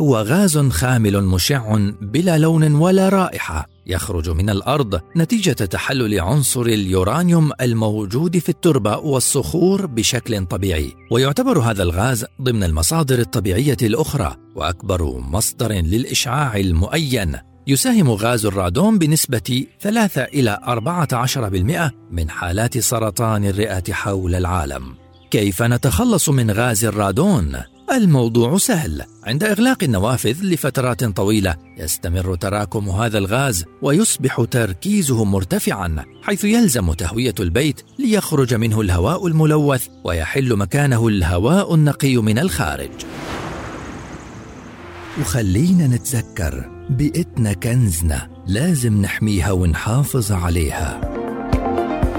هو غاز خامل مشع بلا لون ولا رائحة يخرج من الأرض نتيجة تحلل عنصر اليورانيوم الموجود في التربة والصخور بشكل طبيعي ويعتبر هذا الغاز ضمن المصادر الطبيعية الأخرى وأكبر مصدر للإشعاع المؤين يساهم غاز الرادون بنسبة 3 إلى 14% من حالات سرطان الرئة حول العالم. كيف نتخلص من غاز الرادون؟ الموضوع سهل. عند إغلاق النوافذ لفترات طويلة يستمر تراكم هذا الغاز ويصبح تركيزه مرتفعا حيث يلزم تهوية البيت ليخرج منه الهواء الملوث ويحل مكانه الهواء النقي من الخارج. وخلينا نتذكر بيئتنا كنزنا لازم نحميها ونحافظ عليها.